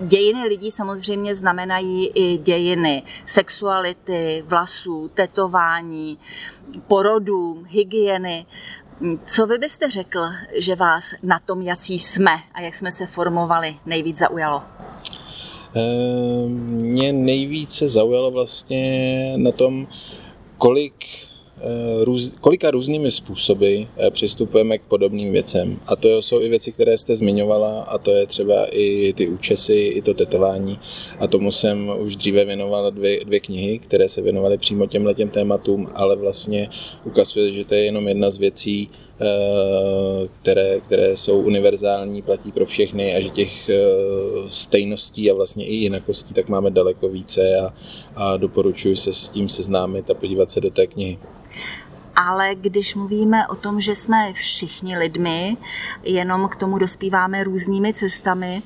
Dějiny lidí samozřejmě znamenají i dějiny sexuality, vlasů, tetování, porodů, hygieny. Co vy byste řekl, že vás na tom, jací jsme a jak jsme se formovali, nejvíc zaujalo? Ehm, mě nejvíce zaujalo vlastně na tom, kolik Eh, růz, kolika různými způsoby eh, přistupujeme k podobným věcem. A to jsou i věci, které jste zmiňovala, a to je třeba i ty účesy, i to tetování. A tomu jsem už dříve věnoval dvě, dvě knihy, které se věnovaly přímo těmhle těm tématům, ale vlastně ukazuje, že to je jenom jedna z věcí, Eh, které, které jsou univerzální, platí pro všechny a že těch eh, stejností a vlastně i jinakostí tak máme daleko více a, a doporučuji se s tím seznámit a podívat se do té knihy. Ale když mluvíme o tom, že jsme všichni lidmi, jenom k tomu dospíváme různými cestami,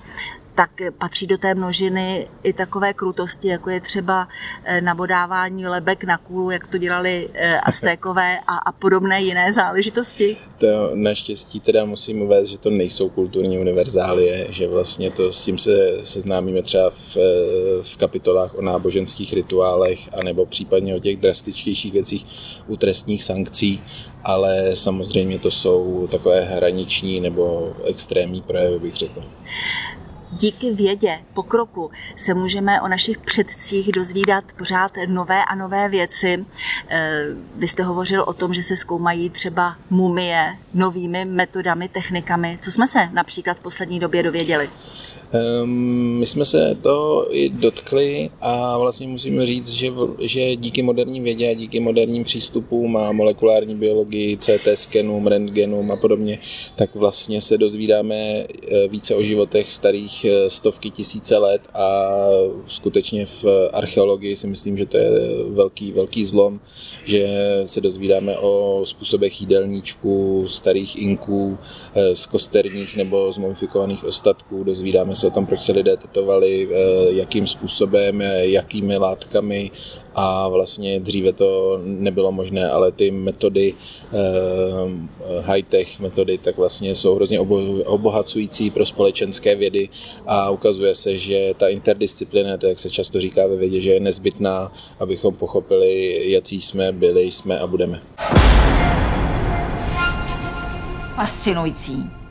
tak patří do té množiny i takové krutosti, jako je třeba eh, nabodávání lebek na kůlu, jak to dělali eh, Aztékové a, a podobné jiné záležitosti? To naštěstí teda musím uvést, že to nejsou kulturní univerzálie, že vlastně to s tím se seznámíme třeba v, eh, v kapitolách o náboženských rituálech, anebo případně o těch drastičtějších věcích u trestních sankcí, ale samozřejmě to jsou takové hraniční nebo extrémní projevy, bych řekl díky vědě, pokroku se můžeme o našich předcích dozvídat pořád nové a nové věci. Eh, vy jste hovořil o tom, že se zkoumají třeba mumie novými metodami, technikami. Co jsme se například v poslední době dověděli? Ehm, my jsme se to i dotkli a vlastně musíme říct, že, že díky moderní vědě a díky moderním přístupům a molekulární biologii, CT skenům, rentgenům a podobně, tak vlastně se dozvídáme eh, více o životech starých eh, stovky tisíce let a skutečně v archeologii si myslím, že to je velký, velký zlom, že se dozvídáme o způsobech jídelníčků, starých inků, eh, z kosterních nebo z mumifikovaných ostatků, dozvídáme se se o tom, proč se lidé tetovali, eh, jakým způsobem, eh, jakými látkami a vlastně dříve to nebylo možné, ale ty metody, eh, high-tech metody, tak vlastně jsou hrozně obohacující pro společenské vědy a ukazuje se, že ta interdisciplina, jak se často říká ve vědě, že je nezbytná, abychom pochopili, jaký jsme, byli, jsme a budeme. Fascinující.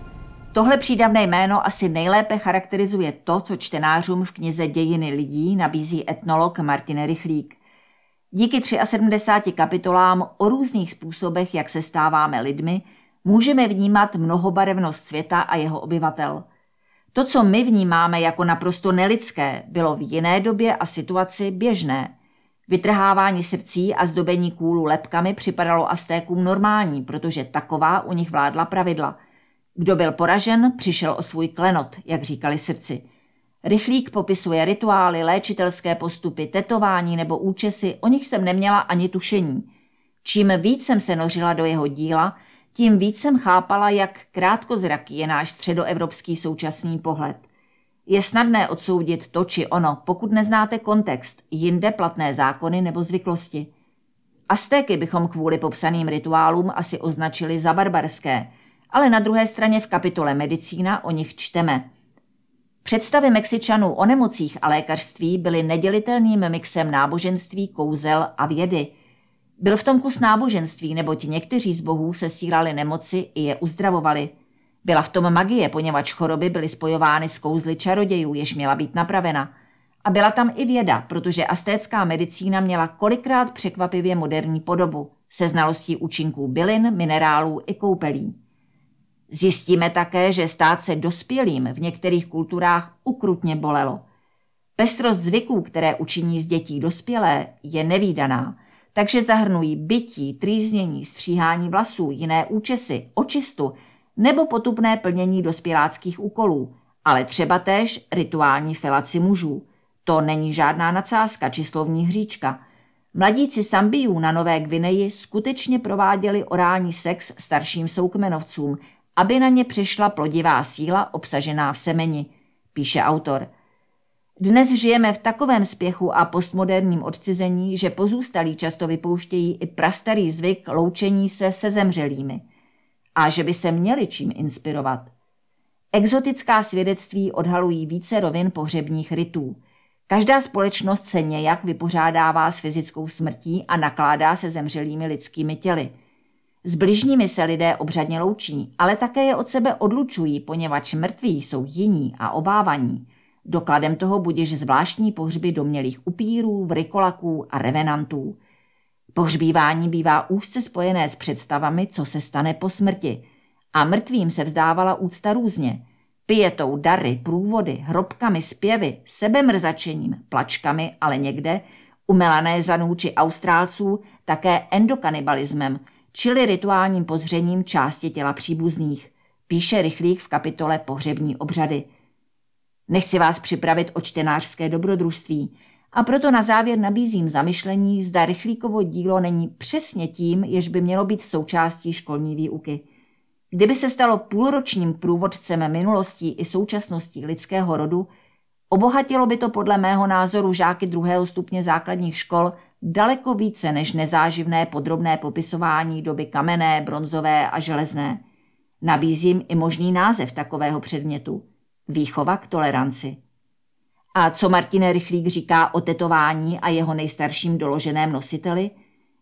Tohle přídavné jméno asi nejlépe charakterizuje to, co čtenářům v knize Dějiny lidí nabízí etnolog Martin Rychlík. Díky 73 kapitolám o různých způsobech, jak se stáváme lidmi, můžeme vnímat mnohobarevnost světa a jeho obyvatel. To, co my vnímáme jako naprosto nelidské, bylo v jiné době a situaci běžné. Vytrhávání srdcí a zdobení kůlu lepkami připadalo Aztékům normální, protože taková u nich vládla pravidla – kdo byl poražen, přišel o svůj klenot, jak říkali srdci. Rychlík popisuje rituály, léčitelské postupy, tetování nebo účesy, o nich jsem neměla ani tušení. Čím víc jsem se nořila do jeho díla, tím víc jsem chápala, jak krátkozraký je náš středoevropský současný pohled. Je snadné odsoudit to či ono, pokud neznáte kontext, jinde platné zákony nebo zvyklosti. Aztéky bychom kvůli popsaným rituálům asi označili za barbarské – ale na druhé straně v kapitole Medicína o nich čteme. Představy Mexičanů o nemocích a lékařství byly nedělitelným mixem náboženství, kouzel a vědy. Byl v tom kus náboženství, neboť někteří z bohů se sílali nemoci i je uzdravovali. Byla v tom magie, poněvadž choroby byly spojovány s kouzly čarodějů, jež měla být napravena. A byla tam i věda, protože astécká medicína měla kolikrát překvapivě moderní podobu, se znalostí účinků bylin, minerálů i koupelí. Zjistíme také, že stát se dospělým v některých kulturách ukrutně bolelo. Pestrost zvyků, které učiní z dětí dospělé, je nevýdaná, takže zahrnují bytí, trýznění, stříhání vlasů, jiné účesy, očistu nebo potupné plnění dospěláckých úkolů ale třeba též rituální filaci mužů. To není žádná nadsázka či slovní hříčka. Mladíci Sambijů na Nové Gvineji skutečně prováděli orální sex starším soukmenovcům, aby na ně přišla plodivá síla obsažená v semeni, píše autor. Dnes žijeme v takovém spěchu a postmoderním odcizení, že pozůstalí často vypouštějí i prastarý zvyk loučení se se zemřelými. A že by se měli čím inspirovat. Exotická svědectví odhalují více rovin pohřebních rytů. Každá společnost se nějak vypořádává s fyzickou smrtí a nakládá se zemřelými lidskými těly. S bližními se lidé obřadně loučí, ale také je od sebe odlučují, poněvadž mrtví jsou jiní a obávaní. Dokladem toho budiž zvláštní pohřby domělých upírů, vrykolaků a revenantů. Pohřbívání bývá úzce spojené s představami, co se stane po smrti – a mrtvým se vzdávala úcta různě. Pijetou, dary, průvody, hrobkami, zpěvy, sebemrzačením, plačkami, ale někde, u Melanézanů či Austrálců, také endokanibalismem, čili rituálním pozřením části těla příbuzných, píše Rychlík v kapitole Pohřební obřady. Nechci vás připravit o čtenářské dobrodružství, a proto na závěr nabízím zamyšlení, zda Rychlíkovo dílo není přesně tím, jež by mělo být součástí školní výuky – Kdyby se stalo půlročním průvodcem minulostí i současností lidského rodu, obohatilo by to podle mého názoru žáky druhého stupně základních škol daleko více než nezáživné podrobné popisování doby kamenné, bronzové a železné. Nabízím i možný název takového předmětu. Výchova k toleranci. A co Martine Rychlík říká o tetování a jeho nejstarším doloženém nositeli?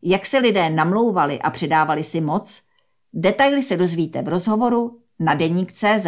Jak se lidé namlouvali a předávali si moc – Detaily se dozvíte v rozhovoru na deník.cz.